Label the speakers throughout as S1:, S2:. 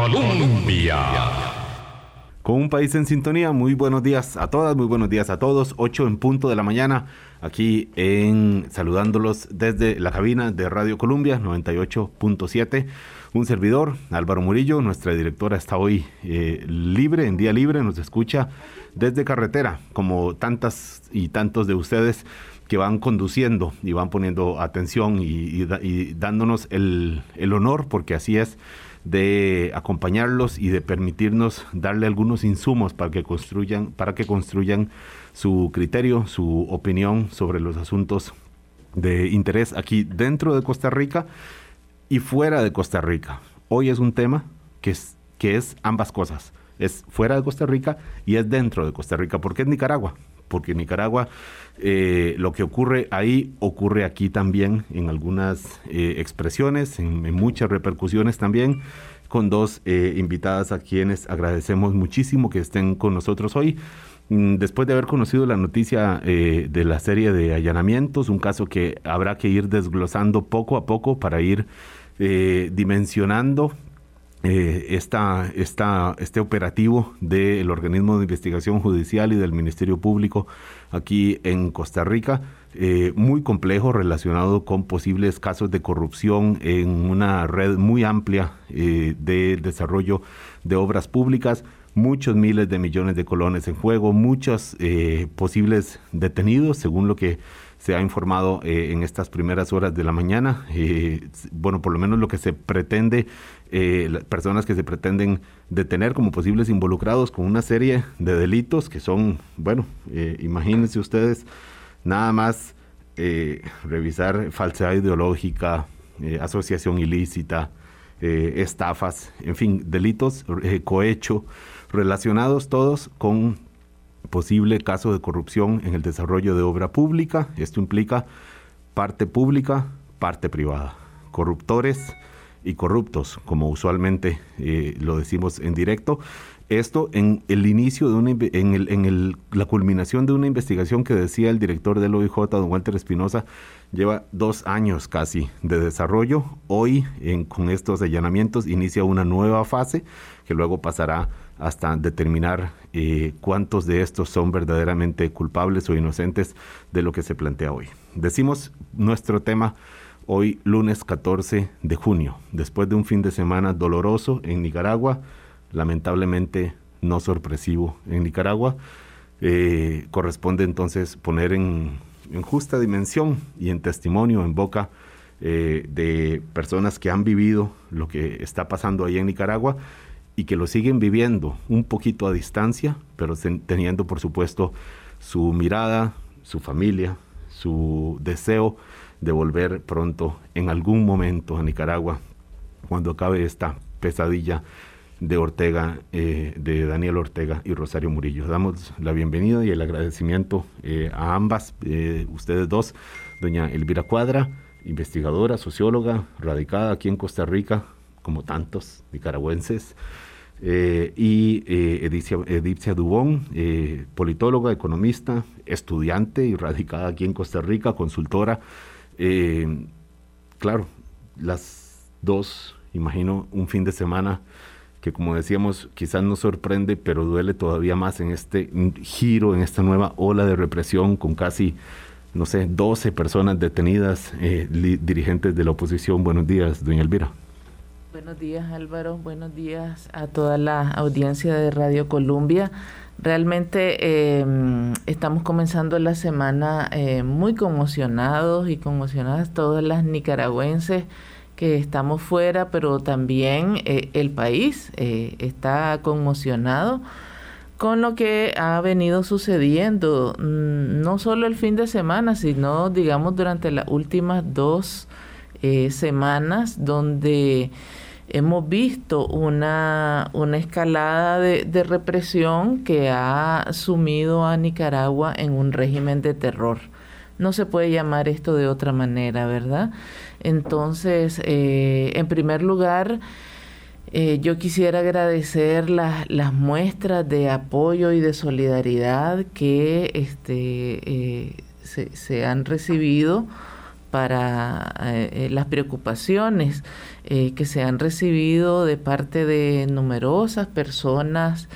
S1: Colombia.
S2: Con un país en sintonía, muy buenos días a todas, muy buenos días a todos. 8 en punto de la mañana, aquí en saludándolos desde la cabina de Radio Colombia 98.7. Un servidor, Álvaro Murillo, nuestra directora está hoy eh, libre, en día libre, nos escucha desde carretera, como tantas y tantos de ustedes que van conduciendo y van poniendo atención y, dándonos el, el honor, porque así es de acompañarlos y de permitirnos darle algunos insumos para que construyan, para que construyan su criterio, su opinión sobre los asuntos de interés aquí dentro de Costa Rica y fuera de Costa Rica. Hoy es un tema que es, que es ambas cosas. Es fuera de Costa Rica y es dentro de Costa Rica, porque es Nicaragua. Porque Nicaragua, eh, lo que ocurre ahí ocurre aquí también en algunas eh, expresiones, en, muchas repercusiones también, con dos eh, invitadas a quienes agradecemos muchísimo que estén con nosotros hoy. Mm, después de haber conocido la noticia de la serie de allanamientos, un caso que habrá que ir desglosando poco a poco para ir dimensionando eh, este operativo del organismo de investigación judicial y del Ministerio Público aquí en Costa Rica, eh, muy complejo relacionado con posibles casos de corrupción en una red muy amplia eh, de desarrollo de obras públicas, muchos miles de millones de colones en juego, muchos posibles detenidos, según lo que se ha informado en estas primeras horas de la mañana. Bueno, por lo menos lo que se pretende, eh, personas que se pretenden detener como posibles involucrados con una serie de delitos que son, bueno, imagínense ustedes, nada más revisar falsedad ideológica, asociación ilícita, estafas, en fin, delitos cohecho relacionados todos con posible caso de corrupción en el desarrollo de obra pública. Esto implica parte pública, parte privada. Corruptores y corruptos, como usualmente eh, lo decimos en directo. Esto en el inicio de una, en, el, en el, la culminación de una investigación que decía el director del OIJ, don Walter Espinosa, lleva dos años casi de desarrollo. Hoy, en, con estos allanamientos, inicia una nueva fase que luego pasará hasta determinar eh, cuántos de estos son verdaderamente culpables o inocentes de lo que se plantea hoy. Decimos nuestro tema hoy lunes 14 de junio, después de un fin de semana doloroso en Nicaragua, lamentablemente no sorpresivo en Nicaragua, eh, corresponde entonces poner en, justa dimensión y en testimonio, en boca eh, de personas que han vivido lo que está pasando ahí en Nicaragua y que lo siguen viviendo un poquito a distancia, pero teniendo por supuesto su mirada, su familia, su deseo de volver pronto en algún momento a Nicaragua cuando acabe esta pesadilla de Ortega, eh, de Daniel Ortega y Rosario Murillo. Damos la bienvenida y el agradecimiento eh, a ambas, eh, ustedes dos, doña Elvira Cuadra, investigadora, socióloga, radicada aquí en Costa Rica, como tantos nicaragüenses, y eh, Edipcia, Dubón, politóloga, economista, estudiante y radicada aquí en Costa Rica, consultora. Eh, claro, las dos, imagino, un fin de semana que como decíamos, quizás nos sorprende, pero duele todavía más en este giro, en esta nueva ola de represión con casi, no sé, 12 personas detenidas, dirigentes de la oposición. Buenos días, doña Elvira.
S3: Buenos días Álvaro, buenos días a toda la audiencia de Radio Columbia. Realmente em, estamos comenzando la semana eh, muy conmocionados y conmocionadas todas las nicaragüenses que estamos fuera, pero también eh, el país eh, está conmocionado con lo que ha venido sucediendo, mm, no solo el fin de semana, sino digamos durante las últimas dos semanas donde hemos visto una, una escalada de, de, represión que ha sumido a Nicaragua en un régimen de terror. No se puede llamar esto de otra manera, ¿verdad? Entonces, eh, en primer lugar, eh, yo quisiera agradecer las muestras de apoyo y de solidaridad que este, eh, se, se han recibido para eh, las preocupaciones que se han recibido de parte de numerosas personas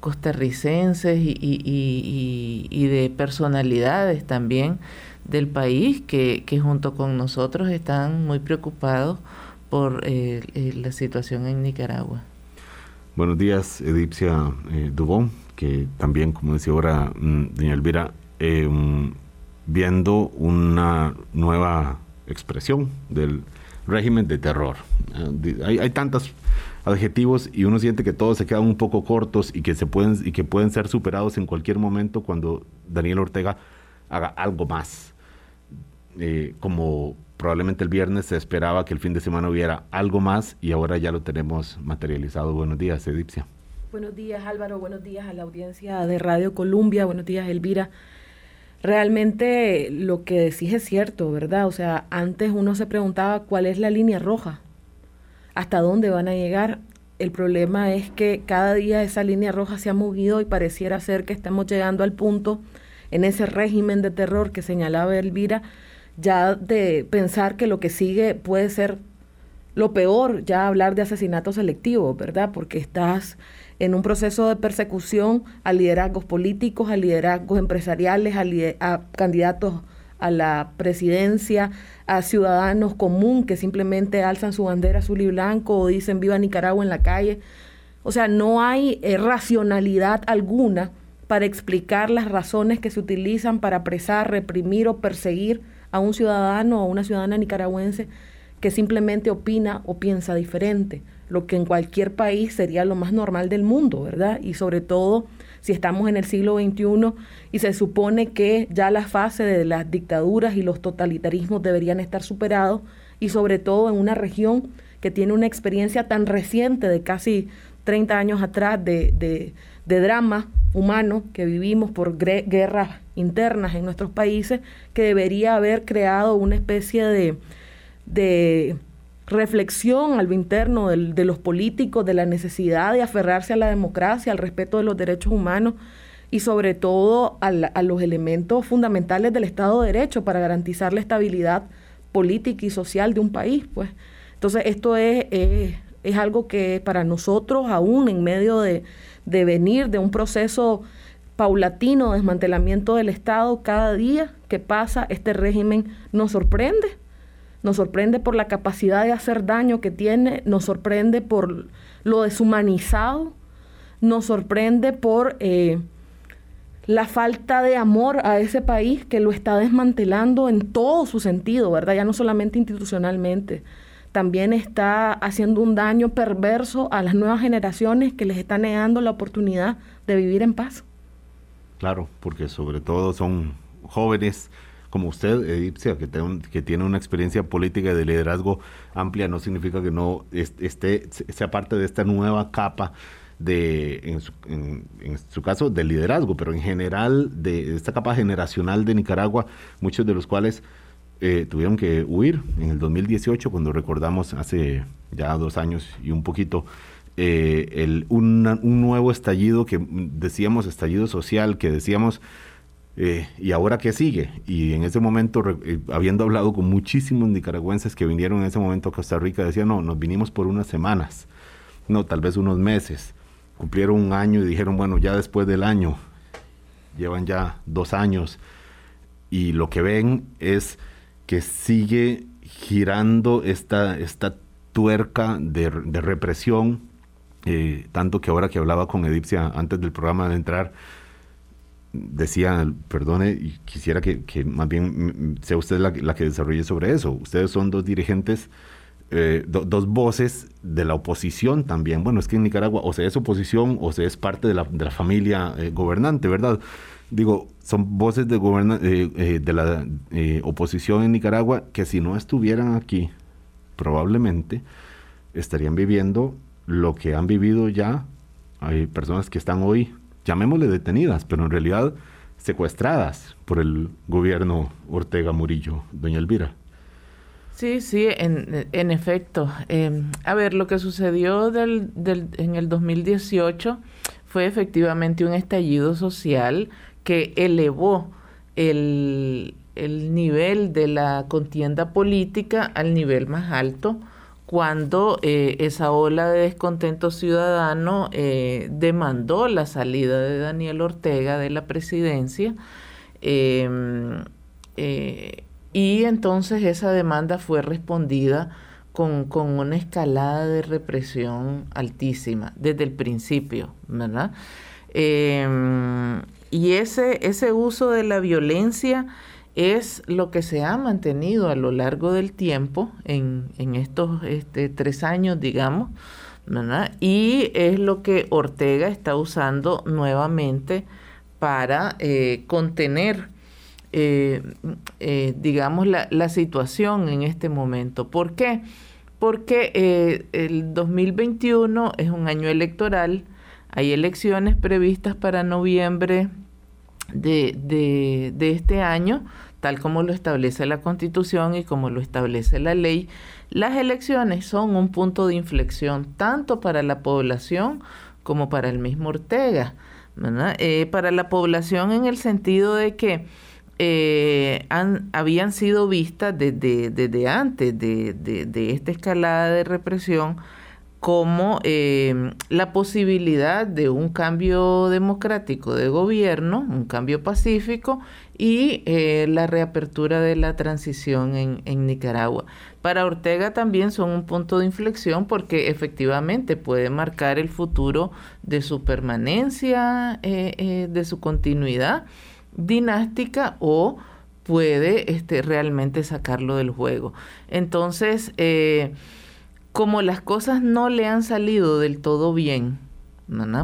S3: costarricenses y, de personalidades también del país que, junto con nosotros están muy preocupados por la situación en Nicaragua.
S2: Buenos días, Edipcia eh, Dubón, que también, como decía ahora mm, doña Elvira, eh, viendo una nueva expresión del régimen de terror. Eh, hay, hay tantos adjetivos y uno siente que todos se quedan un poco cortos y que, se pueden, y que pueden ser superados en cualquier momento cuando Daniel Ortega haga algo más. como probablemente el viernes se esperaba que el fin de semana hubiera algo más y ahora ya lo tenemos materializado. Buenos días, Edipcia.
S1: Buenos días, Álvaro. Buenos días a la audiencia de Radio Columbia. Buenos días, Elvira. Realmente lo que decís es cierto, ¿verdad? O sea, antes uno se preguntaba cuál es la línea roja, hasta dónde van a llegar. El problema es que cada día esa línea roja se ha movido y pareciera ser que estamos llegando al punto en ese régimen de terror que señalaba Elvira, ya de pensar que lo que sigue puede ser lo peor, ya hablar de asesinato selectivo, ¿verdad? Porque estás en un proceso de persecución a liderazgos políticos, a liderazgos empresariales, a, candidatos a la presidencia, a ciudadanos común que simplemente alzan su bandera azul y blanco o dicen viva Nicaragua en la calle. O sea, no hay eh, racionalidad alguna para explicar las razones que se utilizan para apresar, reprimir o perseguir a un ciudadano o una ciudadana nicaragüense que simplemente opina o piensa diferente, lo que en cualquier país sería lo más normal del mundo, ¿verdad? Y sobre todo si estamos en el siglo XXI y se supone que ya la fase de las dictaduras y los totalitarismos deberían estar superados y sobre todo en una región que tiene una experiencia tan reciente de casi 30 años atrás de, de, drama humano que vivimos por guerras internas en nuestros países, que debería haber creado una especie de, de reflexión al interno de los políticos, de la necesidad de aferrarse a la democracia, al respeto de los derechos humanos y sobre todo a, los elementos fundamentales del Estado de Derecho para garantizar la estabilidad política y social de un país. Pues. Entonces esto es, es algo que para nosotros, aún en medio de, de venir de un proceso paulatino de desmantelamiento del Estado, cada día que pasa este régimen nos sorprende. Nos sorprende por la capacidad de hacer daño que tiene, nos sorprende por lo deshumanizado, nos sorprende por eh, la falta de amor a ese país que lo está desmantelando en todo su sentido, ¿verdad? Ya no solamente institucionalmente, también está haciendo un daño perverso a las nuevas generaciones que les está negando la oportunidad de vivir en paz.
S2: Claro, porque sobre todo son jóvenes como usted, Edipcia, que, tiene una experiencia política de liderazgo amplia, no significa que no esté, sea parte de esta nueva capa de, en su, caso, del liderazgo, pero en general de esta capa generacional de Nicaragua, muchos de los cuales eh, tuvieron que huir en el 2018, cuando recordamos hace ya dos años y un poquito, eh, el, un nuevo estallido que decíamos estallido social, que decíamos, eh, ¿y ahora qué sigue? Y en ese momento, habiendo hablado con muchísimos nicaragüenses que vinieron en ese momento a Costa Rica, decían, no, nos vinimos por unas semanas, no, tal vez unos meses. Cumplieron un año y dijeron, bueno, ya después del año, llevan ya dos años, y lo que ven es que sigue girando esta, esta tuerca de, represión, eh, tanto que ahora que hablaba con Edipcia antes del programa de entrar, decía, perdone, quisiera que, más bien sea usted la, que desarrolle sobre eso. Ustedes son dos dirigentes, eh, dos voces de la oposición también. Bueno, es que en Nicaragua o se es oposición o se es parte de la, de la familia eh, gobernante, ¿verdad? digo, son voces de, eh, eh, de la oposición en Nicaragua que si no estuvieran aquí, probablemente estarían viviendo lo que han vivido ya. Hay personas que están hoy, llamémosle detenidas, pero en realidad secuestradas por el gobierno Ortega Murillo, doña Elvira.
S3: Sí, sí, en, en efecto. Em, a ver, lo que sucedió del, del, en el 2018 fue efectivamente un estallido social que elevó el, el nivel de la contienda política al nivel más alto cuando eh, esa ola de descontento ciudadano eh, demandó la salida de Daniel Ortega de la presidencia em, eh, y entonces esa demanda fue respondida con, con, una escalada de represión altísima desde el principio, ¿verdad? Em, y ese, ese uso de la violencia es lo que se ha mantenido a lo largo del tiempo, en, estos este, tres años, digamos, y es lo que Ortega está usando nuevamente para eh, contener, eh, eh, digamos, la, la, situación en este momento. ¿Por qué? Porque el 2021 es un año electoral, hay elecciones previstas para noviembre de, de este año, tal como lo establece la Constitución y como lo establece la ley, las elecciones son un punto de inflexión tanto para la población como para el mismo Ortega. Eh, para la población en el sentido de que eh, han, habían sido vistas desde, desde antes de, de, esta escalada de represión como eh, la posibilidad de un cambio democrático de gobierno, un cambio pacífico y eh, la reapertura de la transición en, Nicaragua. Para Ortega también son un punto de inflexión porque efectivamente puede marcar el futuro de su permanencia, eh, de su continuidad dinástica o puede este, realmente sacarlo del juego. Entonces, como las cosas no le han salido del todo bien,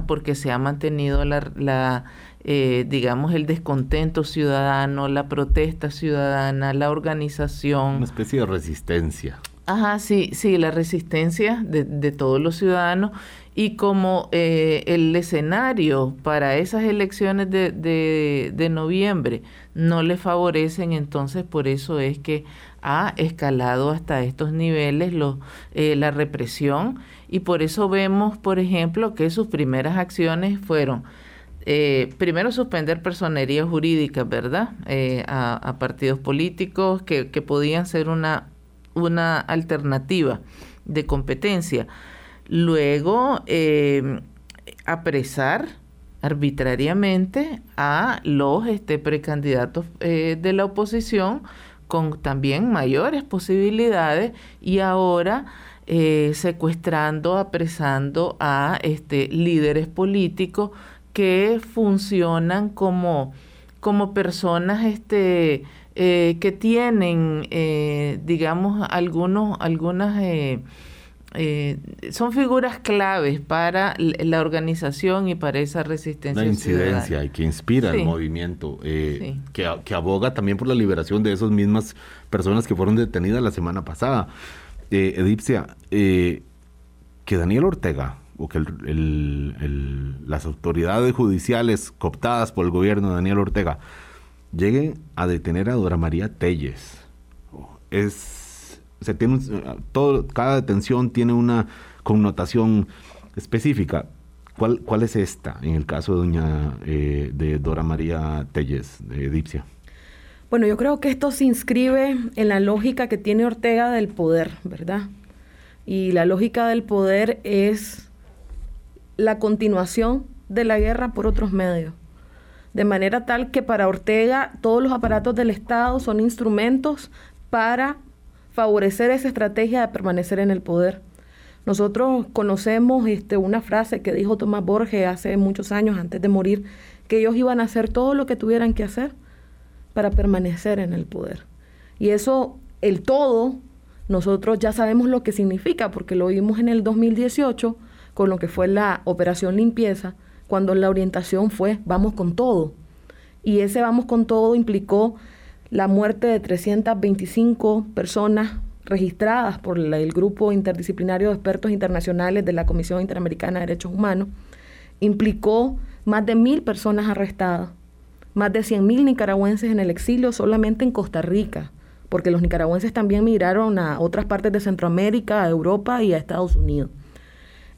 S3: porque se ha mantenido la, eh, digamos, el descontento ciudadano, la protesta ciudadana, la organización.
S2: Una especie de resistencia.
S3: Ajá, sí, sí, la resistencia de, de todos los ciudadanos y como eh, el escenario para esas elecciones de, de, de noviembre no le favorecen, entonces por eso es que ha escalado hasta estos niveles eh, la represión y por eso vemos, por ejemplo, que sus primeras acciones fueron eh, primero suspender personería jurídica, ¿verdad? Eh, a, partidos políticos que, podían ser una, una alternativa de competencia. Luego, apresar arbitrariamente a los este, precandidatos de la oposición con también mayores posibilidades y ahora eh, secuestrando, apresando a este, líderes políticos que funcionan como, como personas este, eh, que tienen, eh, digamos, algunos, algunas eh, son figuras claves para la organización y para esa resistencia.
S2: La incidencia y que inspira el movimiento, eh, que, aboga también por la liberación de esas mismas personas que fueron detenidas la semana pasada. Eh, Edipcia, que Daniel Ortega o que las autoridades judiciales cooptadas por el gobierno de Daniel Ortega lleguen a detener a Dora María Telles es se tiene todo, cada detención tiene una connotación específica. ¿Cuál, ¿Cuál es esta en el caso de doña eh, de Dora María Telles, de Dipsia?
S1: Bueno, yo creo que esto se inscribe en la lógica que tiene Ortega del poder, ¿verdad? Y la lógica del poder es la continuación de la guerra por otros medios. De manera tal que para Ortega todos los aparatos del Estado son instrumentos para favorecer esa estrategia de permanecer en el poder. Nosotros conocemos este, una frase que dijo Tomás Borges hace muchos años, antes de morir, que ellos iban a hacer todo lo que tuvieran que hacer para permanecer en el poder. Y eso, el todo, nosotros ya sabemos lo que significa, porque lo vimos en el 2018 con lo que fue la operación limpieza, cuando la orientación fue vamos con todo. Y ese vamos con todo implicó la muerte de 325 personas registradas por el Grupo Interdisciplinario de Expertos Internacionales de la Comisión Interamericana de Derechos Humanos, implicó más de mil personas arrestadas, más de 100.000 nicaragüenses en el exilio solamente en Costa Rica, porque los nicaragüenses también migraron a otras partes de Centroamérica, a Europa y a Estados Unidos.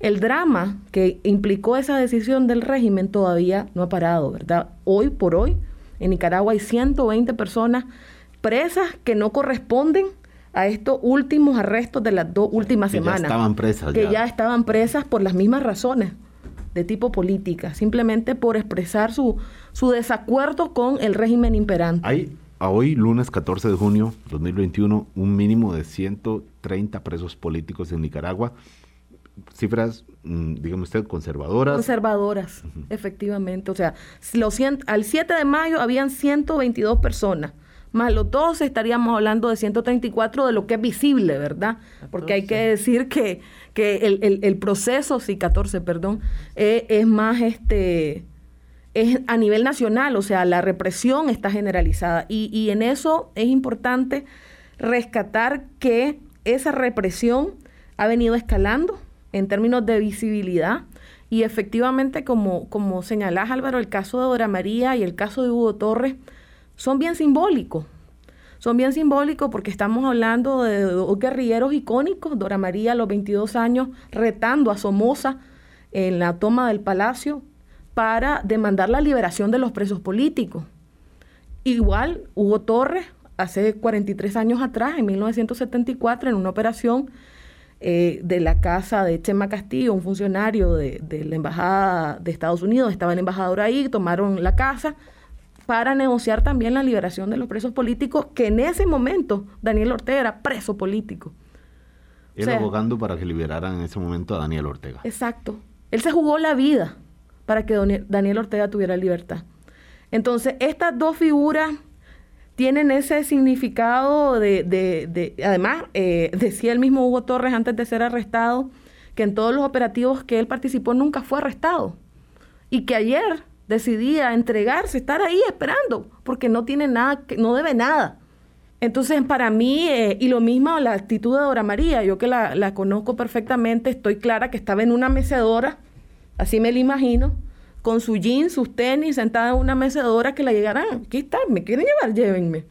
S1: El drama que implicó esa decisión del régimen todavía no ha parado, ¿verdad? Hoy por hoy en Nicaragua hay 120 personas presas que no corresponden a estos últimos arrestos de las dos últimas
S2: que
S1: semanas.
S2: Ya estaban presas.
S1: Que ya. estaban presas por las mismas razones de tipo política, simplemente por expresar su, su desacuerdo con el régimen imperante.
S2: Hay a hoy, lunes 14 de junio 2021, un mínimo de 130 presos políticos en Nicaragua. Cifras, mm, dígame usted, conservadoras.
S1: Conservadoras, efectivamente. O sea, los al 7 de mayo habían 122 personas más los dos estaríamos hablando de 134 de lo que es visible, ¿verdad? Porque hay que decir que, que el, el, proceso, sí, 14, perdón, eh, es más este es a nivel nacional, o sea, la represión está generalizada. Y, y en eso es importante rescatar que esa represión ha venido escalando en términos de visibilidad. Y efectivamente, como, como señalás, Álvaro, el caso de Dora María y el caso de Hugo Torres son bien simbólicos. Son bien simbólicos porque estamos hablando de dos guerrilleros icónicos, Dora María a los 22 años retando a Somoza en la toma del palacio para demandar la liberación de los presos políticos. Igual Hugo Torres, hace 43 años atrás, en 1974, en una operación eh, de la casa de Chema Castillo, un funcionario de, de la Embajada de Estados Unidos, estaba el embajador ahí, tomaron la casa para negociar también la liberación de los presos políticos, que en ese momento Daniel Ortega era preso político.
S2: Él abogando para que liberaran en ese momento a Daniel Ortega.
S1: Exacto. Él se jugó la vida para que Daniel Ortega tuviera libertad. Entonces, estas dos figuras tienen ese significado de, de, de además, eh, decía el mismo Hugo Torres antes de ser arrestado, que en todos los operativos que él participó nunca fue arrestado. Y que ayer decidía entregarse, estar ahí esperando, porque no tiene nada, no debe nada. Entonces, para mí, eh, y lo mismo la actitud de Dora María, yo que la, la, conozco perfectamente, estoy clara que estaba en una mecedora, así me la imagino, con su jeans, sus tenis, sentada en una mecedora que la llegaran, aquí está, me quieren llevar, llévenme.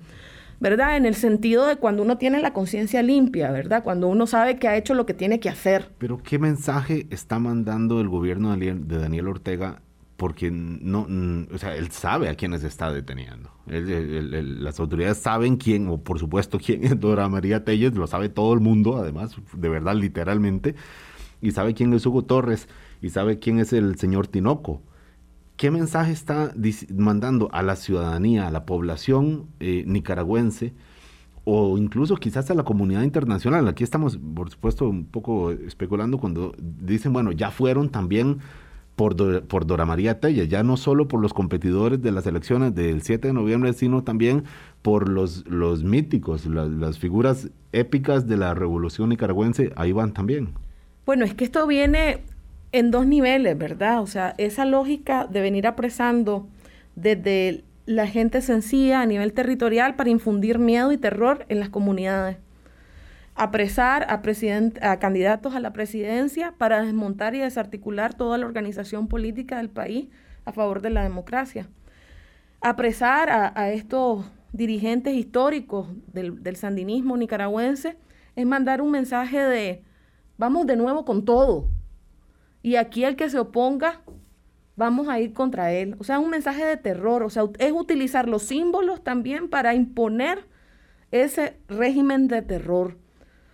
S1: ¿Verdad? En el sentido de cuando uno tiene la conciencia limpia, ¿verdad? Cuando uno sabe que ha hecho lo que tiene que hacer.
S2: Pero ¿qué mensaje está mandando el gobierno de Daniel Ortega porque no, o sea, él sabe a quiénes está deteniendo. las autoridades saben quién, o por supuesto quién es Dora María Telles, lo sabe todo el mundo, además, de verdad, literalmente, y sabe quién es Hugo Torres, y sabe quién es el señor Tinoco. ¿Qué mensaje está mandando a la ciudadanía, a la población eh, nicaragüense, o incluso quizás a la comunidad internacional? Aquí estamos, por supuesto, un poco especulando cuando dicen, bueno, ya fueron también por, por Dora María Telle, ya no solo por los competidores de las elecciones del 7 de noviembre, sino también por los, los míticos, las figuras épicas de la revolución nicaragüense, ahí van también.
S1: Bueno, es que esto viene en dos niveles, ¿verdad? O sea, esa lógica de venir apresando desde la gente sencilla a nivel territorial para infundir miedo y terror en las comunidades apresar a, a candidatos a la presidencia para desmontar y desarticular toda la organización política del país a favor de la democracia. Apresar a, estos dirigentes históricos del, del, sandinismo nicaragüense es mandar un mensaje de vamos de nuevo con todo. Y aquí el que se oponga, vamos a ir contra él. O sea, un mensaje de terror. O sea, es utilizar los símbolos también para imponer ese régimen de terror.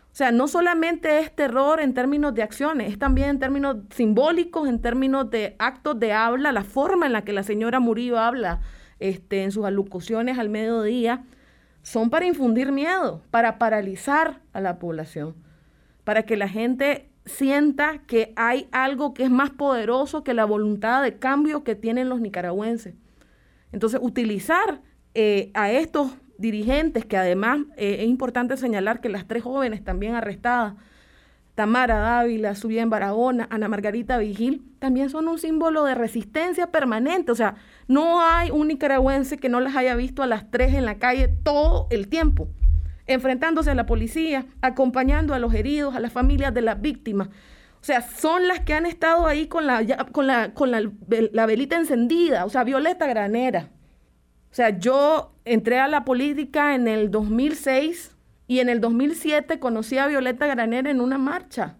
S1: O sea, no solamente es terror en términos de acciones, es también en términos simbólicos, en términos de actos de habla, la forma en la que la señora Murillo habla este, en sus alocuciones al mediodía, son para infundir miedo, para paralizar a la población, para que la gente sienta que hay algo que es más poderoso que la voluntad de cambio que tienen los nicaragüenses. Entonces, utilizar eh, a estos dirigentes, que además eh, es importante señalar que las tres jóvenes también arrestadas, Tamara Dávila, Subien Barahona, Ana Margarita Vigil, también son un símbolo de resistencia permanente. O sea, no hay un nicaragüense que no las haya visto a las tres en la calle todo el tiempo, enfrentándose a la policía, acompañando a los heridos, a las familias de las víctimas. O sea, son las que han estado ahí con la, con la, con la, la velita encendida, o sea, Violeta Granera, o sea, yo entré a la política en el 2006 y en el 2007 conocí a Violeta Granera en una marcha.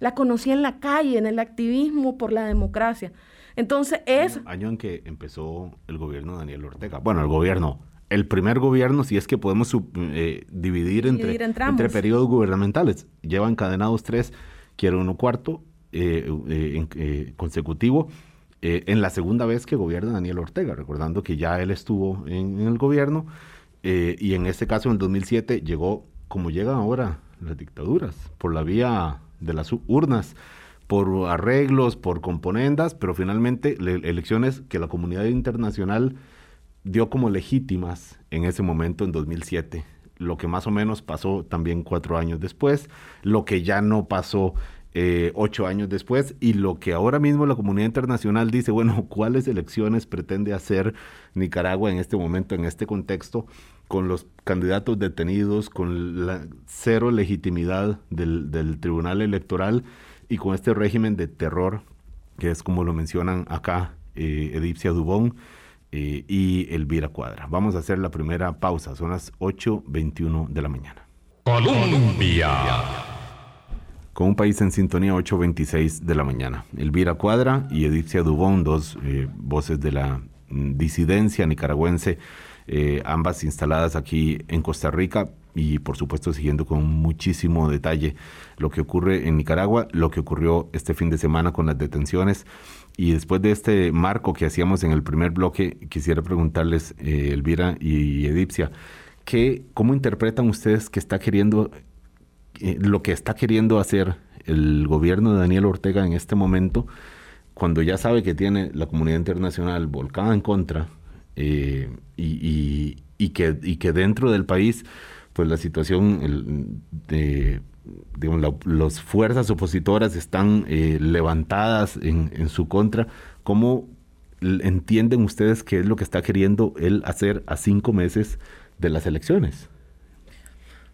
S1: La conocí en la calle, en el activismo por la democracia. Entonces es...
S2: Año, en que empezó el gobierno de Daniel Ortega. Bueno, el gobierno, el primer gobierno, si es que podemos eh, dividir, entre, entre, periodos gubernamentales. Lleva encadenados tres, quiero uno cuarto eh, eh, consecutivo. en la segunda vez que gobierna Daniel Ortega, recordando que ya él estuvo en, en el gobierno y en este caso en el 2007 llegó como llegan ahora las dictaduras, por la vía de las urnas por arreglos, por componendas, pero finalmente elecciones que la comunidad internacional dio como legítimas en ese momento, en 2007. Lo que más o menos pasó también cuatro años después, lo que ya no pasó eh, ocho años después y lo que ahora mismo la comunidad internacional dice, bueno, ¿cuáles elecciones pretende hacer Nicaragua en este momento, en este contexto, con los candidatos detenidos, con la cero legitimidad del, Tribunal Electoral? y con este régimen de terror, que es como lo mencionan acá eh, Edipcia Dubón eh, y Elvira Cuadra. Vamos a hacer la primera pausa, son las 8.21 de la mañana. Colombia. Con un país en sintonía, 8.26 de la mañana. Elvira Cuadra y Edipcia Dubón, dos eh, voces de la mm, disidencia nicaragüense, ambas instaladas aquí en Costa Rica, y por supuesto siguiendo con muchísimo detalle lo que ocurre en Nicaragua, lo que ocurrió este fin de semana con las detenciones. Y después de este marco que hacíamos en el primer bloque, quisiera preguntarles, eh, Elvira y Edipcia, ¿qué, ¿cómo interpretan ustedes que está queriendo, eh, lo que está queriendo hacer el gobierno de Daniel Ortega en este momento, cuando ya sabe que tiene la comunidad internacional volcada en contra eh, y, y, que, y que dentro del país pues la situación de digamos, las fuerzas opositoras están eh, levantadas en, su contra. ¿Cómo entienden ustedes qué es lo que está queriendo él hacer a cinco meses de las elecciones?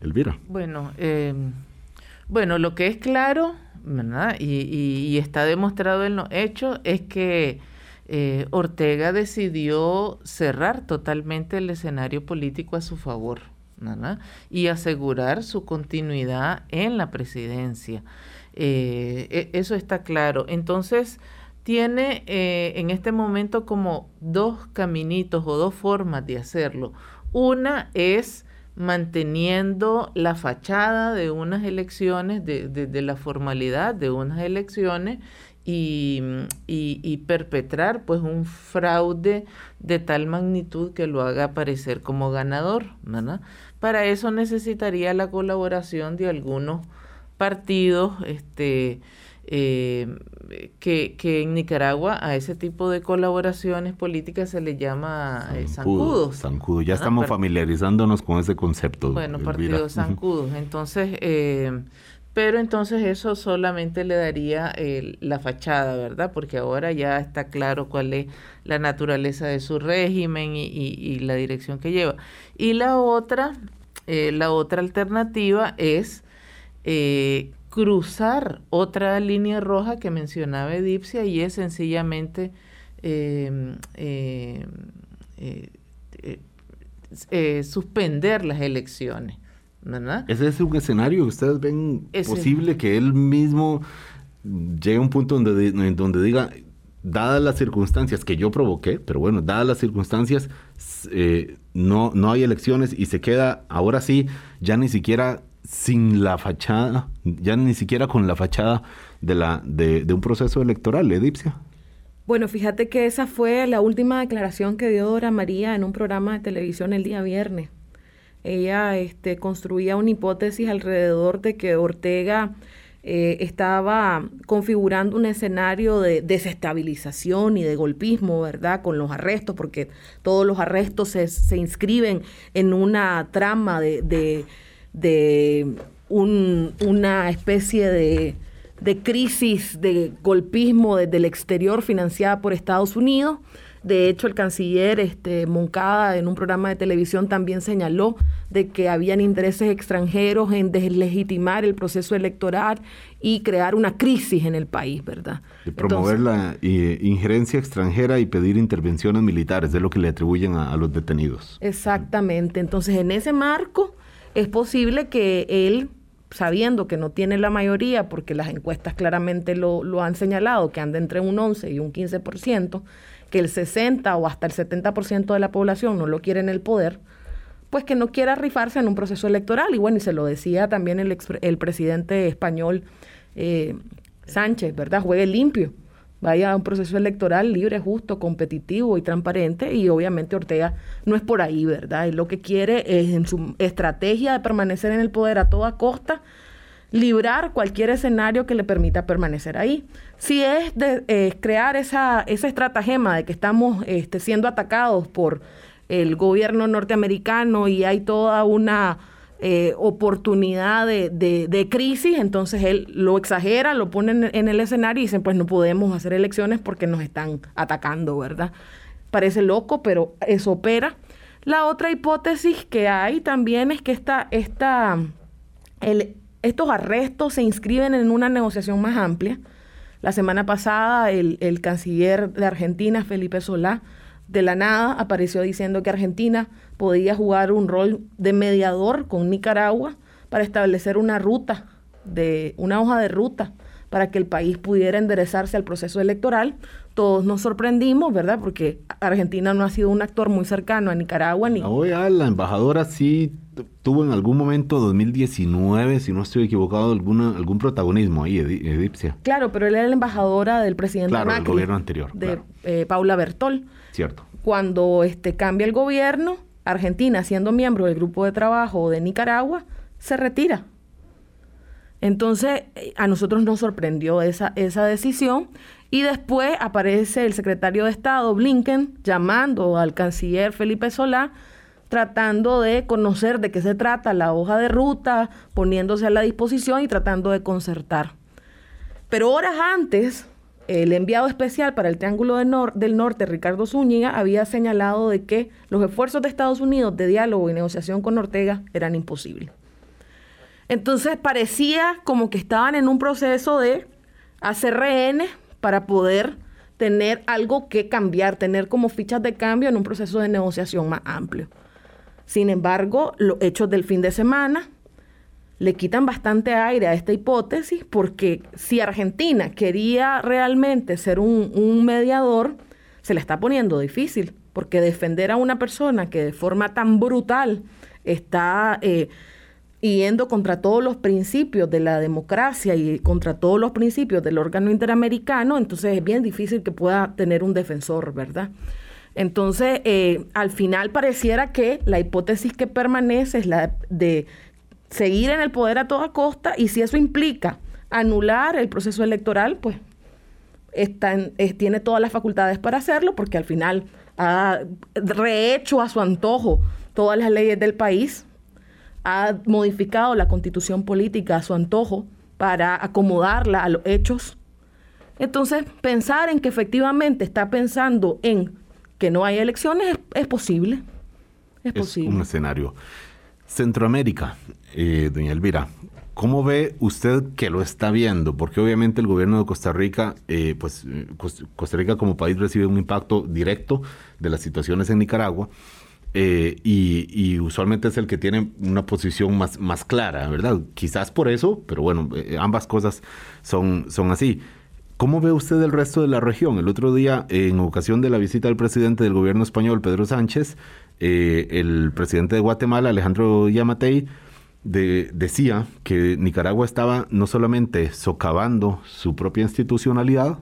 S2: Elvira.
S3: Bueno, eh, bueno, lo que es claro. Y, está demostrado en los hechos es que eh, Ortega decidió cerrar totalmente el escenario político a su favor y asegurar su continuidad en la presidencia. Eh, e, eso está claro. Entonces, tiene eh, en este momento como dos caminitos o dos formas de hacerlo. Una es manteniendo la fachada de unas elecciones, de, la formalidad de unas elecciones y, y, perpetrar pues un fraude de tal magnitud que lo haga aparecer como ganador, ¿verdad? Para eso necesitaría la colaboración de algunos partidos este, eh, que, en Nicaragua a ese tipo de colaboraciones políticas se le llama eh, zancudos.
S2: Zancudo. Ya estamos familiarizándonos con ese concepto.
S3: Bueno, partidos zancudos. Entonces, eh, pero entonces eso solamente le daría la fachada, ¿verdad? Porque ahora ya está claro cuál es la naturaleza de su régimen y, la dirección que lleva. Y la otra, eh, la otra alternativa es eh, cruzar otra línea roja que mencionaba Edipcia y es sencillamente em, em, eh, suspender las elecciones.
S2: Ese es un escenario que ustedes ven posible que él mismo llegue a un punto donde, en donde diga, dadas las circunstancias que yo provoqué, pero bueno, dadas las circunstancias, eh, no, no hay elecciones y se queda ahora sí, ya ni siquiera sin la fachada, ya ni siquiera con la fachada de, la, de, de un proceso electoral, Edipcia.
S1: Bueno, fíjate que esa fue la última declaración que dio Dora María en un programa de televisión el día viernes. Ella este, construía una hipótesis alrededor de que Ortega eh, estaba configurando un escenario de desestabilización y de golpismo, ¿verdad? Con los arrestos, porque todos los arrestos se, se inscriben en una trama de, de, una especie de, de crisis de golpismo desde el exterior financiada por Estados Unidos. De hecho, el canciller este, Moncada en un programa de televisión también señaló de que habían intereses extranjeros en deslegitimar el proceso electoral y crear una crisis en el país, ¿verdad?
S2: Y promover la eh, injerencia extranjera y pedir intervenciones militares, de lo que le atribuyen a, los detenidos.
S1: Exactamente. Entonces, en ese marco es posible que él sabiendo que no tiene la mayoría, porque las encuestas claramente lo, lo han señalado, que anda entre un 11 y un 15%, que el 60 o hasta el 70% de la población no lo quiere en el poder, pues que no quiera rifarse en un proceso electoral. Y bueno, y se lo decía también el, el presidente español eh, Sánchez, ¿verdad? Juegue limpio, vaya a un proceso electoral libre, justo, competitivo y transparente. Y obviamente Ortega no es por ahí, ¿verdad? Y lo que quiere es en su estrategia de permanecer en el poder a toda costa, librar cualquier escenario que le permita permanecer ahí. Si es de eh, crear esa, esa estratagema de que estamos este, siendo atacados por el gobierno norteamericano y hay toda una eh, oportunidad de, de, crisis, entonces él lo exagera, lo pone en, el escenario y dice, pues no podemos hacer elecciones porque nos están atacando, ¿verdad? Parece loco, pero eso opera. La otra hipótesis que hay también es que esta, esta, el, estos arrestos se inscriben en una negociación más amplia. La semana pasada el, el canciller de Argentina, Felipe Solá, de la nada apareció diciendo que Argentina podía jugar un rol de mediador con Nicaragua para establecer una ruta, de una hoja de ruta para que el país pudiera enderezarse al proceso electoral. Todos nos sorprendimos, ¿verdad? Porque Argentina no ha sido un actor muy cercano a Nicaragua. Ni...
S2: La la embajadora sí tuvo en algún momento, 2019, si no estoy equivocado, alguna, algún protagonismo ahí, Edipcia.
S1: Claro, pero él era la embajadora del presidente
S2: claro, del gobierno anterior.
S1: De eh, Paula Bertol.
S2: Cierto.
S1: Cuando este, cambia el gobierno, Argentina, siendo miembro del grupo de trabajo de Nicaragua, se retira. Entonces, a nosotros nos sorprendió esa, esa decisión y después aparece el secretario de Estado, Blinken, llamando al canciller Felipe Solá, tratando de conocer de qué se trata la hoja de ruta, poniéndose a la disposición y tratando de concertar. Pero horas antes, el enviado especial para el Triángulo del Norte, Ricardo Zúñiga, había señalado de que los esfuerzos de Estados Unidos de diálogo y negociación con Ortega eran imposibles. Entonces parecía como que estaban en un proceso de hacer rehenes para poder tener algo que cambiar, tener como fichas de cambio en un proceso de negociación más amplio. Sin embargo, los hechos del fin de semana le quitan bastante aire a esta hipótesis porque si Argentina quería realmente ser un, mediador, se le está poniendo difícil, porque defender a una persona que de forma tan brutal está eh, yendo contra todos los principios de la democracia y contra todos los principios del órgano interamericano, entonces es bien difícil que pueda tener un defensor, ¿verdad? Entonces, eh, al final pareciera que la hipótesis que permanece es la de seguir en el poder a toda costa y si eso implica anular el proceso electoral, pues está tiene todas las facultades para hacerlo porque al final ha rehecho a su antojo todas las leyes del país, ha modificado la constitución política a su antojo para acomodarla a los hechos. Entonces, pensar en que efectivamente está pensando en que no hay elecciones es, posible. Es, es posible.
S2: un escenario. Centroamérica, eh, doña Elvira, ¿cómo ve usted que lo está viendo? Porque obviamente el gobierno de Costa Rica, eh, pues Costa Rica como país recibe un impacto directo de las situaciones en Nicaragua. Eh, y, usualmente es el que tiene una posición más, más clara, ¿verdad? Quizás por eso, pero bueno, ambas cosas son, son así. ¿Cómo ve usted el resto de la región? El otro día, en ocasión de la visita del presidente del gobierno español, Pedro Sánchez, el presidente de Guatemala, Alejandro Yamatei, decía que Nicaragua estaba no solamente socavando su propia institucionalidad,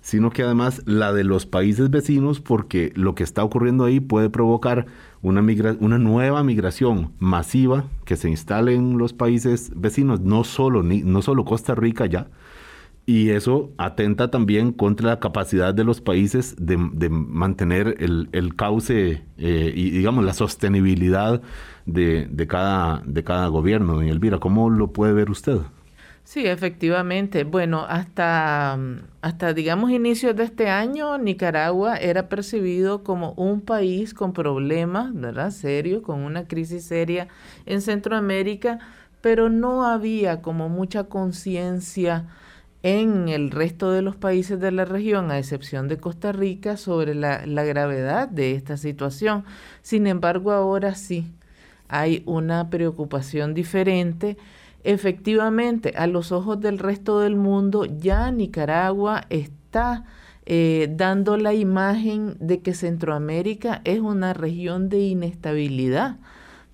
S2: sino que además la de los países vecinos, porque lo que está ocurriendo ahí puede provocar una, una nueva migración masiva que se instale en los países vecinos, no solo, ni, no solo Costa Rica ya, y eso atenta también contra la capacidad de los países de, mantener el, cauce eh, y, digamos, la sostenibilidad de, cada, gobierno. Doña Elvira, ¿cómo lo puede ver usted?
S3: Sí, efectivamente. Bueno, hasta, hasta, digamos, inicios de este año, Nicaragua era percibido como un país con problemas, ¿verdad? Serios, con una crisis seria en Centroamérica, pero no había como mucha conciencia en el resto de los países de la región, a excepción de Costa Rica, sobre la, gravedad de esta situación. Sin embargo, ahora sí hay una preocupación diferente efectivamente, a los ojos del resto del mundo, ya Nicaragua está eh, dando la imagen de que Centroamérica es una región de inestabilidad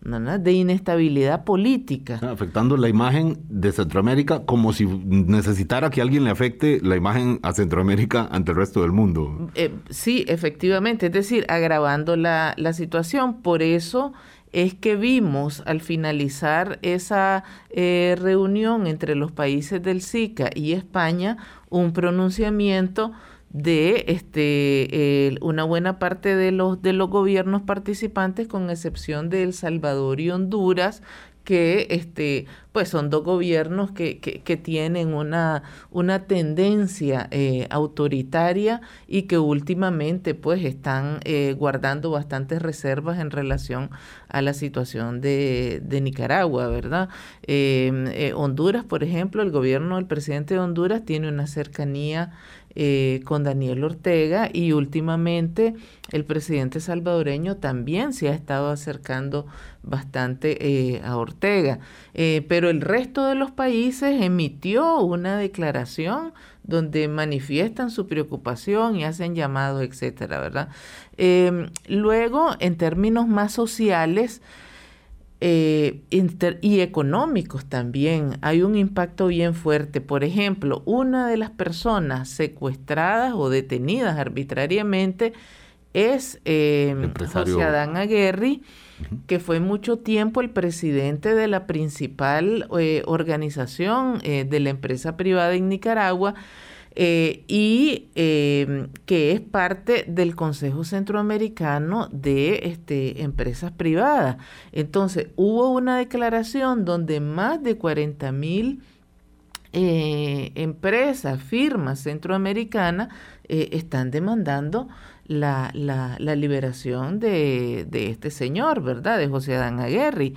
S3: de inestabilidad política.
S2: Afectando la imagen de Centroamérica como si necesitara que alguien le afecte la imagen a Centroamérica ante el resto del mundo.
S3: Eh, sí, efectivamente, es decir, agravando la, situación. Por eso es que vimos al finalizar esa eh, reunión entre los países del SICA y España un pronunciamiento de este una buena parte de los de los gobiernos participantes con excepción de El Salvador y Honduras que este pues son dos gobiernos que, que, tienen una, una tendencia eh, autoritaria y que últimamente pues están eh, guardando bastantes reservas en relación a la situación de, de Nicaragua, ¿verdad? Eh, Honduras, por ejemplo, el gobierno del presidente de Honduras tiene una cercanía eh, con Daniel Ortega y últimamente el presidente salvadoreño también se ha estado acercando bastante eh, a Ortega. Eh, pero el resto de los países emitió una declaración donde manifiestan su preocupación y hacen llamados, etcétera, ¿verdad? luego, en términos más sociales, eh, y económicos también. Hay un impacto bien fuerte. Por ejemplo, una de las personas secuestradas o detenidas arbitrariamente es eh, José Adán Aguirre, que fue mucho tiempo el presidente de la principal eh, organización eh, de la empresa privada en Nicaragua, eh, y em, que es parte del Consejo Centroamericano de este, Empresas Privadas. Entonces, hubo una declaración donde más de 40 mil eh, empresas, firmas centroamericanas eh, están demandando la, la, liberación de, de, este señor, ¿verdad? De José Adán Aguirre,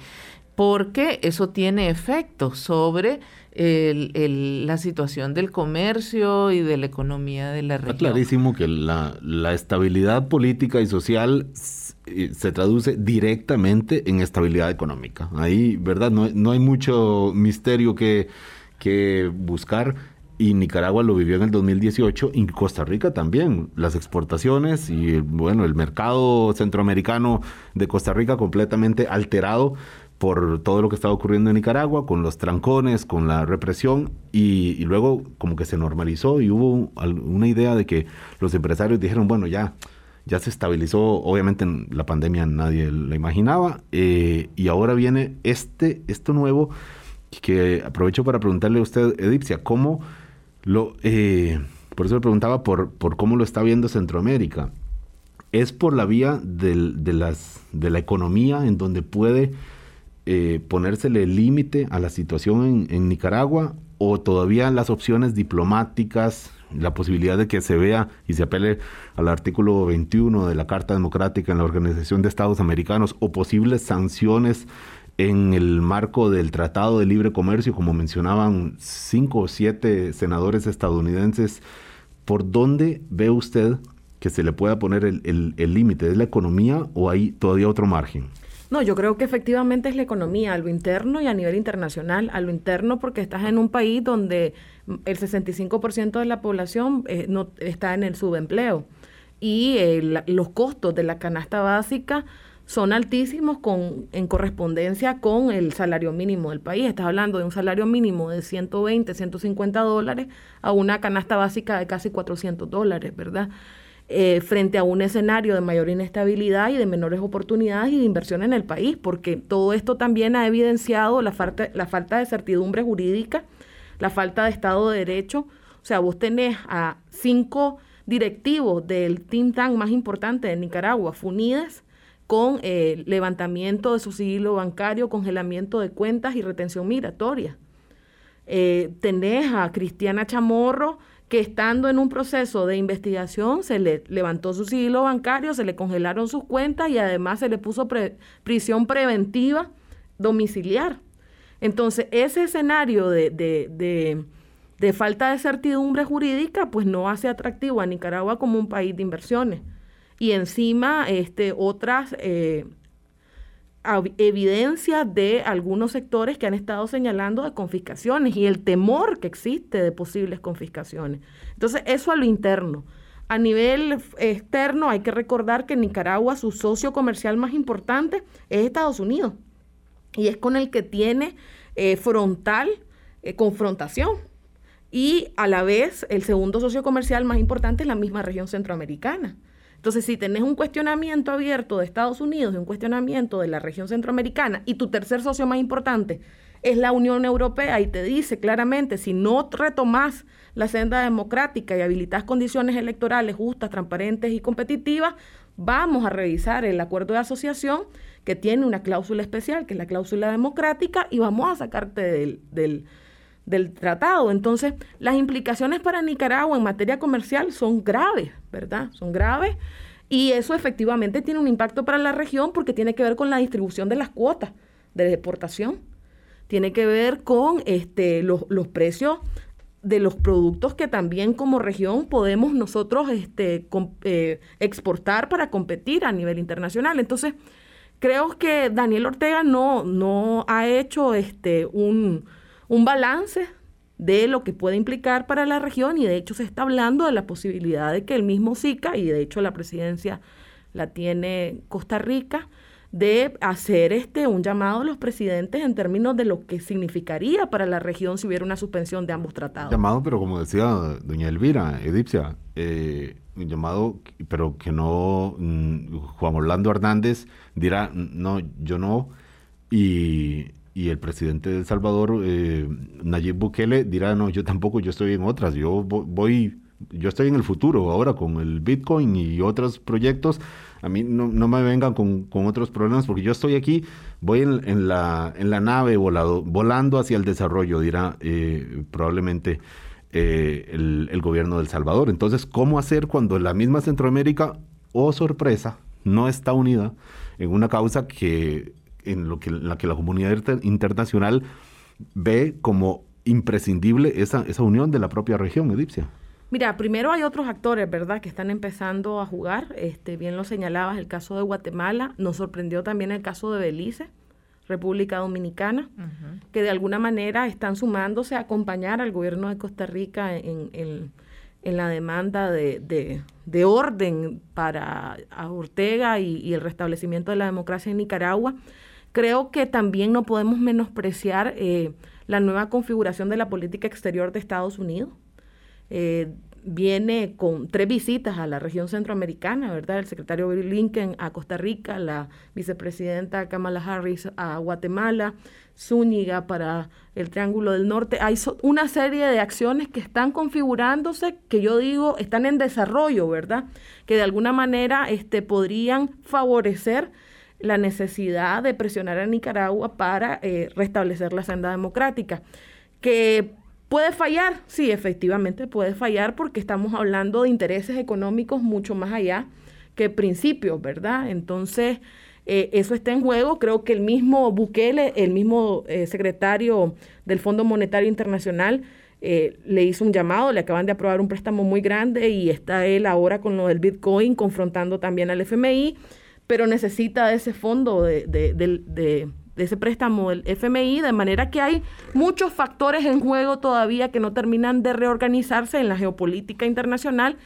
S3: porque eso tiene efectos sobre el, la situación del comercio y de la economía de la región.
S2: Está clarísimo que la, estabilidad política y social se traduce directamente en estabilidad económica. Ahí, ¿verdad? No, no hay mucho misterio que, que buscar y Nicaragua lo vivió en el 2018 y Costa Rica también. Las exportaciones y bueno, el mercado centroamericano de Costa Rica completamente alterado por todo lo que estaba ocurriendo en Nicaragua, con los trancones, con la represión, y, luego como que se normalizó y hubo una idea de que los empresarios dijeron, bueno, ya, ya se estabilizó, obviamente la pandemia nadie la imaginaba, eh, y ahora viene este, esto nuevo, que aprovecho para preguntarle a usted, Edipcia, ¿cómo lo... Eh, por eso le preguntaba por, por cómo lo está viendo Centroamérica. ¿Es por la vía de, de la economía en donde puede eh, ponérsele límite a la situación en, Nicaragua o todavía las opciones diplomáticas, la posibilidad de que se vea y se apele al artículo 21 de la Carta Democrática en la Organización de Estados Americanos o posibles sanciones en el marco del Tratado de Libre Comercio, como mencionaban cinco o siete senadores estadounidenses, ¿por dónde ve usted que se le pueda poner el límite? ¿Es la economía o hay todavía otro margen?
S1: No, yo creo que efectivamente es la economía, a lo interno y a nivel internacional. A lo interno porque estás en un país donde el 65% de la población eh, no está en el subempleo y eh, los costos de la canasta básica son altísimos con, en correspondencia con el salario mínimo del país. Estás hablando de un salario mínimo de 120, 150 dólares a una canasta básica de casi 400 dólares, ¿verdad? Eh, frente a un escenario de mayor inestabilidad y de menores oportunidades y de inversión en el país, porque todo esto también ha evidenciado la falta, la falta de certidumbre jurídica, la falta de Estado de Derecho. O sea, vos tenés a cinco directivos del think tank más importante de Nicaragua, FUNIDES, con eh, levantamiento de su sigilo bancario, congelamiento de cuentas y retención migratoria. Eh, tenés a Cristiana Chamorro, que estando en un proceso de investigación se le levantó su sigilo bancario, se le congelaron sus cuentas y además se le puso prisión preventiva domiciliar. Entonces, ese escenario de, de, de, falta de certidumbre jurídica, pues no hace atractivo a Nicaragua como un país de inversiones. Y encima, este, otras, eh, evidencia de algunos sectores que han estado señalando de confiscaciones y el temor que existe de posibles confiscaciones. Entonces, eso a lo interno. A nivel externo, hay que recordar que en Nicaragua su socio comercial más importante es Estados Unidos y es con el que tiene eh, frontal eh, confrontación. Y a la vez, el segundo socio comercial más importante es la misma región centroamericana. Entonces, si tenés un cuestionamiento abierto de Estados Unidos y un cuestionamiento de la región centroamericana y tu tercer socio más importante es la Unión Europea y te dice claramente, si no retomás la senda democrática y habilitas condiciones electorales justas, transparentes y competitivas, vamos a revisar el acuerdo de asociación que tiene una cláusula especial, que es la cláusula democrática, y vamos a sacarte del, del, del tratado. Entonces, las implicaciones para Nicaragua en materia comercial son graves, ¿verdad? Son graves. Y eso efectivamente tiene un impacto para la región porque tiene que ver con la distribución de las cuotas de deportación. Tiene que ver con este, los, los precios de los productos que también como región podemos nosotros este, eh, exportar para competir a nivel internacional. Entonces, creo que Daniel Ortega no, no ha hecho este, un, un balance de lo que puede implicar para la región y de hecho se está hablando de la posibilidad de que el mismo SICA, y de hecho la presidencia la tiene Costa Rica, de hacer este un llamado a los presidentes en términos de lo que significaría para la región si hubiera una suspensión de ambos tratados.
S2: Llamado, pero como decía doña Elvira, Edipcia, eh, llamado, pero que no, mm, Juan Orlando Hernández dirá, no, yo no, y y el presidente de El Salvador, eh, Nayib Bukele, dirá, no, yo tampoco, yo estoy en otras, yo voy, yo estoy en el futuro ahora con el Bitcoin y otros proyectos, a mí no, me vengan con, otros problemas porque yo estoy aquí, voy en, la, en la nave volado, volando hacia el desarrollo, dirá eh, probablemente eh, el, gobierno de El Salvador. Entonces, ¿cómo hacer cuando la misma Centroamérica, oh sorpresa, no está unida en una causa que en lo que, la que la comunidad internacional ve como imprescindible esa, esa unión de la propia región egipcia.
S1: Mira, primero hay otros actores, ¿verdad?, que están empezando a jugar. Este, bien lo señalabas, el caso de Guatemala. Nos sorprendió también el caso de Belice, República Dominicana, que de alguna manera están sumándose a acompañar al gobierno de Costa Rica en, en, la demanda de, de, orden para Ortega y, y, el restablecimiento de la democracia en Nicaragua. Creo que también no podemos menospreciar eh, la nueva configuración de la política exterior de Estados Unidos. Eh, viene con tres visitas a la región centroamericana, ¿verdad? El secretario Bill Lincoln a Costa Rica, la vicepresidenta Kamala Harris a Guatemala, Zúñiga para el Triángulo del Norte. Hay una serie de acciones que están configurándose, que yo digo están en desarrollo, ¿verdad? Que de alguna manera este, podrían favorecer la necesidad de presionar a Nicaragua para eh, restablecer la senda democrática. Que puede fallar, sí, efectivamente puede fallar porque estamos hablando de intereses económicos mucho más allá que principios, ¿verdad? Entonces, eh, eso está en juego. Creo que el mismo Bukele, el mismo eh, secretario del Fondo Monetario Internacional, le hizo un llamado, le acaban de aprobar un préstamo muy grande y está él ahora con lo del Bitcoin confrontando también al FMI pero necesita ese fondo de, de, ese préstamo del FMI, de manera que hay muchos factores en juego todavía que no terminan de reorganizarse en la geopolítica internacional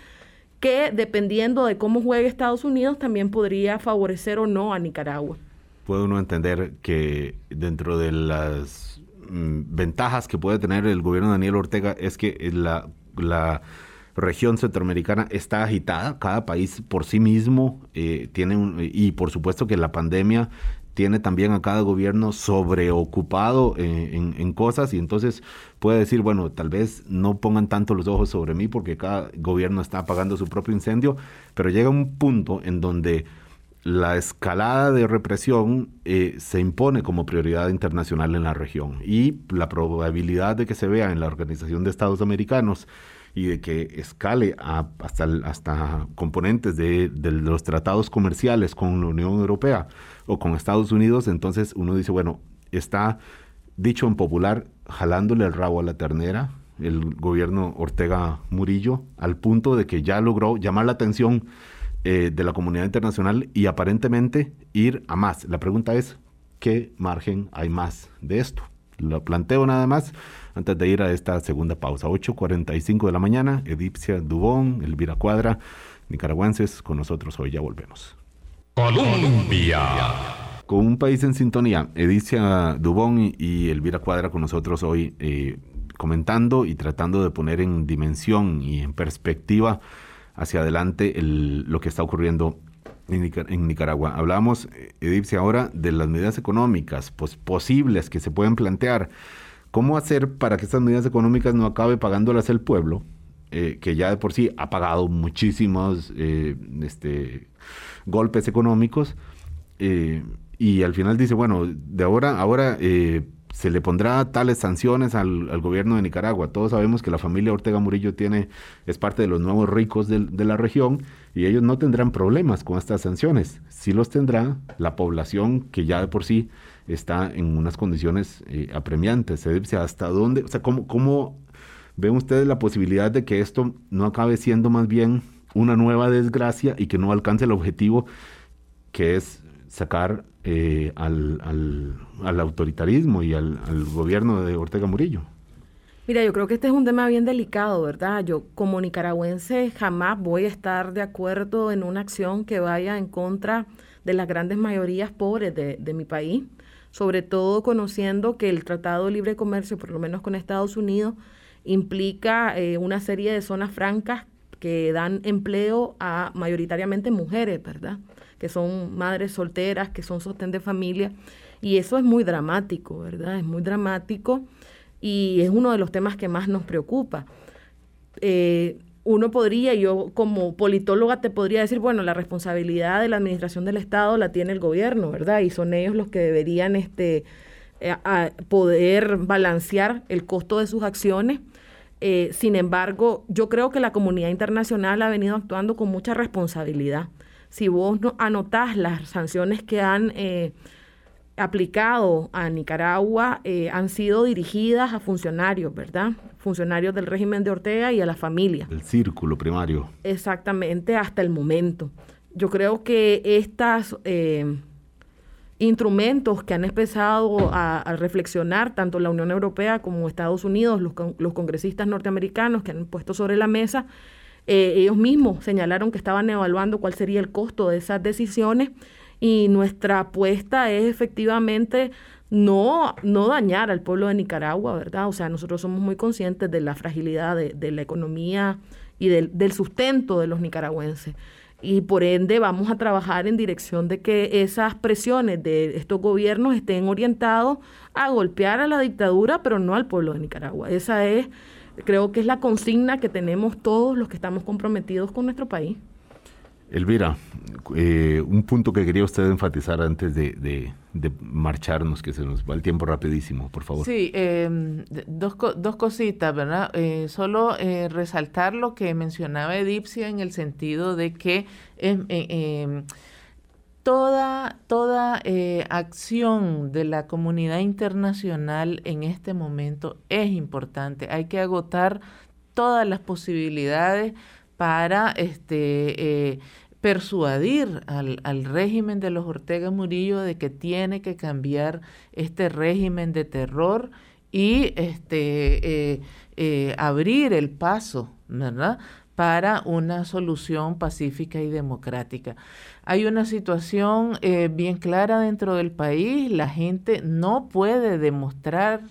S1: que dependiendo de cómo juegue Estados Unidos también podría favorecer o no a Nicaragua.
S2: Puede uno entender que dentro de las mm, ventajas que puede tener el gobierno de Daniel Ortega es que la, la región centroamericana está agitada, cada país por sí mismo eh, tiene un, y por supuesto que la pandemia tiene también a cada gobierno sobreocupado eh, en, cosas y entonces puede decir, bueno, tal vez no pongan tanto los ojos sobre mí porque cada gobierno está apagando su propio incendio, pero llega un punto en donde la escalada de represión eh, se impone como prioridad internacional en la región. Y la probabilidad de que se vea en la Organización de Estados Americanos y de que escale hasta, hasta componentes de, los tratados comerciales con la Unión Europea o con Estados Unidos, entonces uno dice, bueno, está dicho en popular, jalándole el rabo a la ternera, el gobierno Ortega Murillo, al punto de que ya logró llamar la atención eh, de la comunidad internacional y aparentemente ir a más. La pregunta es, qué margen hay más de esto. Lo planteo nada más antes de ir a esta segunda pausa. 8.45 de la mañana, Edipcia Dubón, Elvira Cuadra, nicaragüenses con nosotros hoy. Ya volvemos. Colombia. Con un país en sintonía, Edipcia Dubón y, Elvira Cuadra con nosotros hoy eh, comentando y tratando de poner en dimensión y en perspectiva hacia adelante lo que está ocurriendo en, Nicaragua. Hablamos, Edipcia, ahora de las medidas económicas pues, posibles que se pueden plantear. ¿Cómo hacer para que estas medidas económicas no acabe pagándolas el pueblo, eh, que ya de por sí ha pagado muchísimos eh, este, golpes económicos? Eh, y al final dice, bueno, de ahora, ahora se le pondrá tales sanciones al, gobierno de Nicaragua. Todos sabemos que la familia Ortega Murillo tiene, es parte de los nuevos ricos de, la región y ellos no tendrán problemas con estas sanciones. Sí los tendrá la población que ya de por sí está en unas condiciones eh, apremiantes. ¿Hasta dónde? O sea, ¿cómo, ¿cómo ven ustedes la posibilidad de que esto no acabe siendo más bien una nueva desgracia y que no alcance el objetivo que es sacar eh, al, al, autoritarismo y al, gobierno de Ortega Murillo.
S1: Mira, yo creo que este es un tema bien delicado, ¿verdad? Yo como nicaragüense jamás voy a estar de acuerdo en una acción que vaya en contra de las grandes mayorías pobres de, de mi país, sobre todo conociendo que el Tratado de Libre Comercio, por lo menos con Estados Unidos, implica eh, una serie de zonas francas que dan empleo a mayoritariamente mujeres, ¿verdad? Que son madres solteras, que son sostén de familia. Y eso es muy dramático, ¿verdad? Es muy dramático y es uno de los temas que más nos preocupa. Eh, uno podría, yo como politóloga te podría decir, bueno, la responsabilidad de la administración del Estado la tiene el gobierno, ¿verdad? Y son ellos los que deberían este, eh, poder balancear el costo de sus acciones. Eh, sin embargo, yo creo que la comunidad internacional ha venido actuando con mucha responsabilidad si vos no anotás las sanciones que han eh, aplicado a Nicaragua, eh, han sido dirigidas a funcionarios, ¿verdad? Funcionarios del régimen de Ortega y a la familia.
S2: El círculo primario.
S1: Exactamente, hasta el momento. Yo creo que estos eh, instrumentos que han empezado a, reflexionar tanto la Unión Europea como Estados Unidos, los, los congresistas norteamericanos que han puesto sobre la mesa, eh, ellos mismos señalaron que estaban evaluando cuál sería el costo de esas decisiones y nuestra apuesta es efectivamente no, no dañar al pueblo de Nicaragua, ¿verdad? O sea, nosotros somos muy conscientes de la fragilidad de, la economía y del, del, sustento de los nicaragüenses. Y por ende vamos a trabajar en dirección de que esas presiones de estos gobiernos estén orientados a golpear a la dictadura, pero no al pueblo de Nicaragua. Esa es Creo que es la consigna que tenemos todos los que estamos comprometidos con nuestro país.
S2: Elvira, eh, un punto que quería usted enfatizar antes de, marcharnos, que se nos va el tiempo rapidísimo, por favor.
S3: Sí, em, dos, dos cositas, ¿verdad? Eh, solo eh, resaltar lo que mencionaba Edipcia en el sentido de que em, em, toda, toda eh, acción de la comunidad internacional en este momento es importante. Hay que agotar todas las posibilidades para este, eh, persuadir al, régimen de los Ortega Murillo de que tiene que cambiar este régimen de terror y este, eh, abrir el paso, ¿verdad? para una solución pacífica y democrática. Hay una situación eh, bien clara dentro del país, la gente no puede demostrar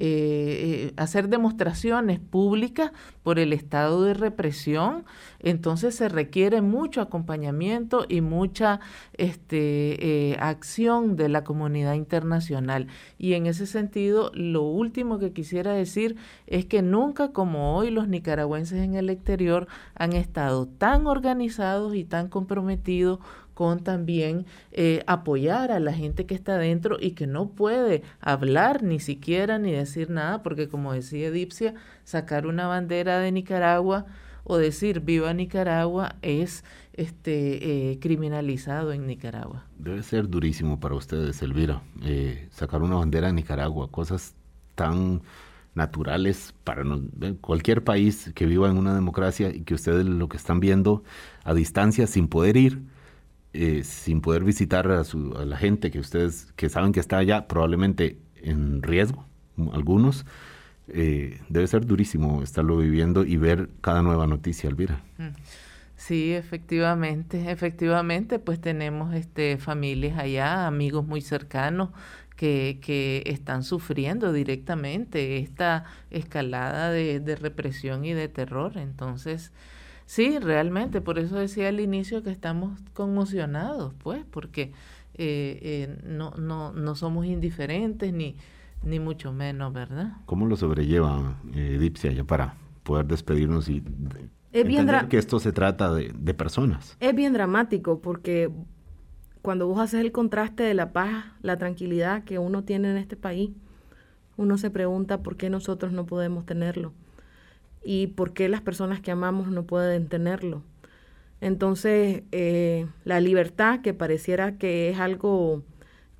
S3: eh, hacer demostraciones públicas por el estado de represión, entonces se requiere mucho acompañamiento y mucha este, eh, acción de la comunidad internacional. Y en ese sentido, lo último que quisiera decir es que nunca como hoy los nicaragüenses en el exterior han estado tan organizados y tan comprometidos con también eh, apoyar a la gente que está adentro y que no puede hablar ni siquiera ni decir nada, porque como decía Edipcia, sacar una bandera de Nicaragua o decir viva Nicaragua es este eh, criminalizado en Nicaragua.
S2: Debe ser durísimo para ustedes, Elvira, eh, sacar una bandera de Nicaragua, cosas tan naturales para cualquier país que viva en una democracia y que ustedes lo que están viendo a distancia sin poder ir, eh, sin poder visitar a, la gente que ustedes que saben que está allá probablemente en riesgo, algunos. Eh, debe ser durísimo estarlo viviendo y ver cada nueva noticia, Elvira. Mm.
S3: Sí, efectivamente, efectivamente, pues tenemos este familias allá, amigos muy cercanos que, que están sufriendo directamente esta escalada de, de represión y de terror. Entonces, Sí, realmente, por eso decía al inicio que estamos conmocionados, pues, porque eh, eh, no, no, no somos indiferentes ni, ni mucho menos, ¿verdad?
S2: ¿Cómo lo sobrelleva eh, Dipsia ya para poder despedirnos y
S1: es entender
S2: que esto se trata de, de personas?
S1: Es bien dramático porque cuando vos haces el contraste de la paz, la tranquilidad que uno tiene en este país, uno se pregunta por qué nosotros no podemos tenerlo y por qué las personas que amamos no pueden tenerlo. Entonces, eh, la libertad, que pareciera que es algo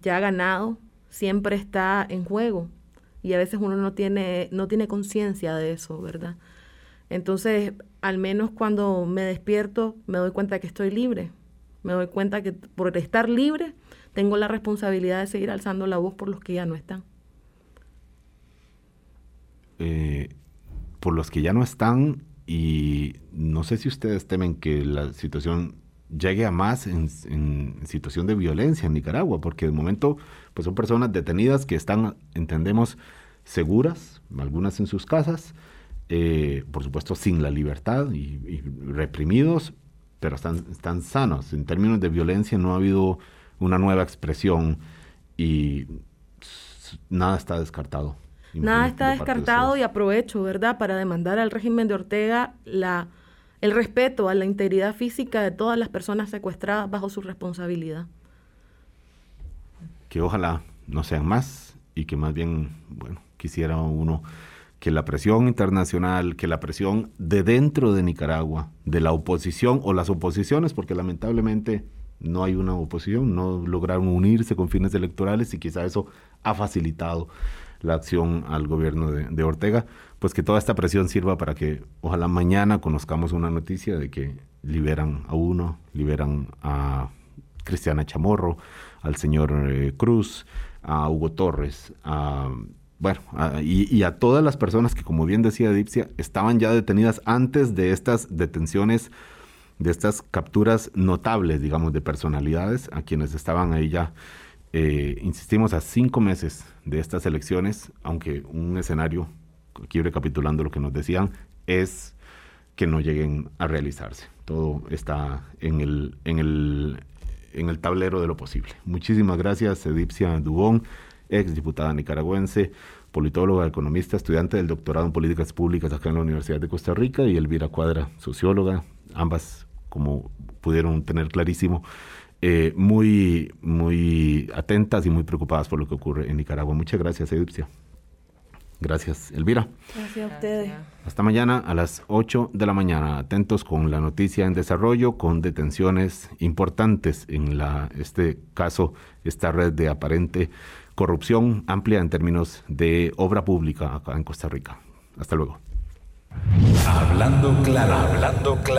S1: ya ganado, siempre está en juego y a veces uno no tiene, no tiene conciencia de eso, ¿verdad? Entonces, al menos cuando me despierto, me doy cuenta que estoy libre. Me doy cuenta que por estar libre, tengo la responsabilidad de seguir alzando la voz por los que ya no están.
S2: Eh, por los que ya no están y no sé si ustedes temen que la situación llegue a más en, situación de violencia en Nicaragua, porque de momento pues son personas detenidas que están, entendemos, seguras, algunas en sus casas, eh, por supuesto sin la libertad y, reprimidos, pero están, están sanos. En términos de violencia no ha habido una nueva expresión y nada está descartado.
S1: Nada está descartado y aprovecho, ¿verdad?, para demandar al régimen de Ortega la, el respeto a la integridad física de todas las personas secuestradas bajo su responsabilidad.
S2: Que ojalá no sean más y que más bien, bueno, quisiera uno que la presión internacional, que la presión de dentro de Nicaragua, de la oposición o las oposiciones, porque lamentablemente no hay una oposición, no lograron unirse con fines electorales y quizá eso ha facilitado la acción al gobierno de, Ortega, pues que toda esta presión sirva para que ojalá mañana conozcamos una noticia de que liberan a uno, liberan a Cristiana Chamorro, al señor eh, Cruz, a Hugo Torres, a, bueno, y, y, a todas las personas que, como bien decía Dipsia, estaban ya detenidas antes de estas detenciones, de estas capturas notables, digamos, de personalidades, a quienes estaban ahí ya eh, insistimos a cinco meses de estas elecciones, aunque un escenario, aquí recapitulando lo que nos decían, es que no lleguen a realizarse. Todo está en el, en el, en el tablero de lo posible. Muchísimas gracias, Edipcia Dubón, ex diputada nicaragüense, politóloga, economista, estudiante del doctorado en políticas públicas acá en la Universidad de Costa Rica, y Elvira Cuadra, socióloga, ambas, como pudieron tener clarísimo, eh, muy, muy atentas y muy preocupadas por lo que ocurre en Nicaragua. Muchas gracias, Edipcia. Gracias, Elvira.
S1: Gracias a ustedes.
S2: Hasta mañana a las 8 de la mañana. Atentos con la noticia en desarrollo, con detenciones importantes en la, este caso, esta red de aparente corrupción amplia en términos de obra pública acá en Costa Rica. Hasta luego.
S4: Hablando claro, hablando claro.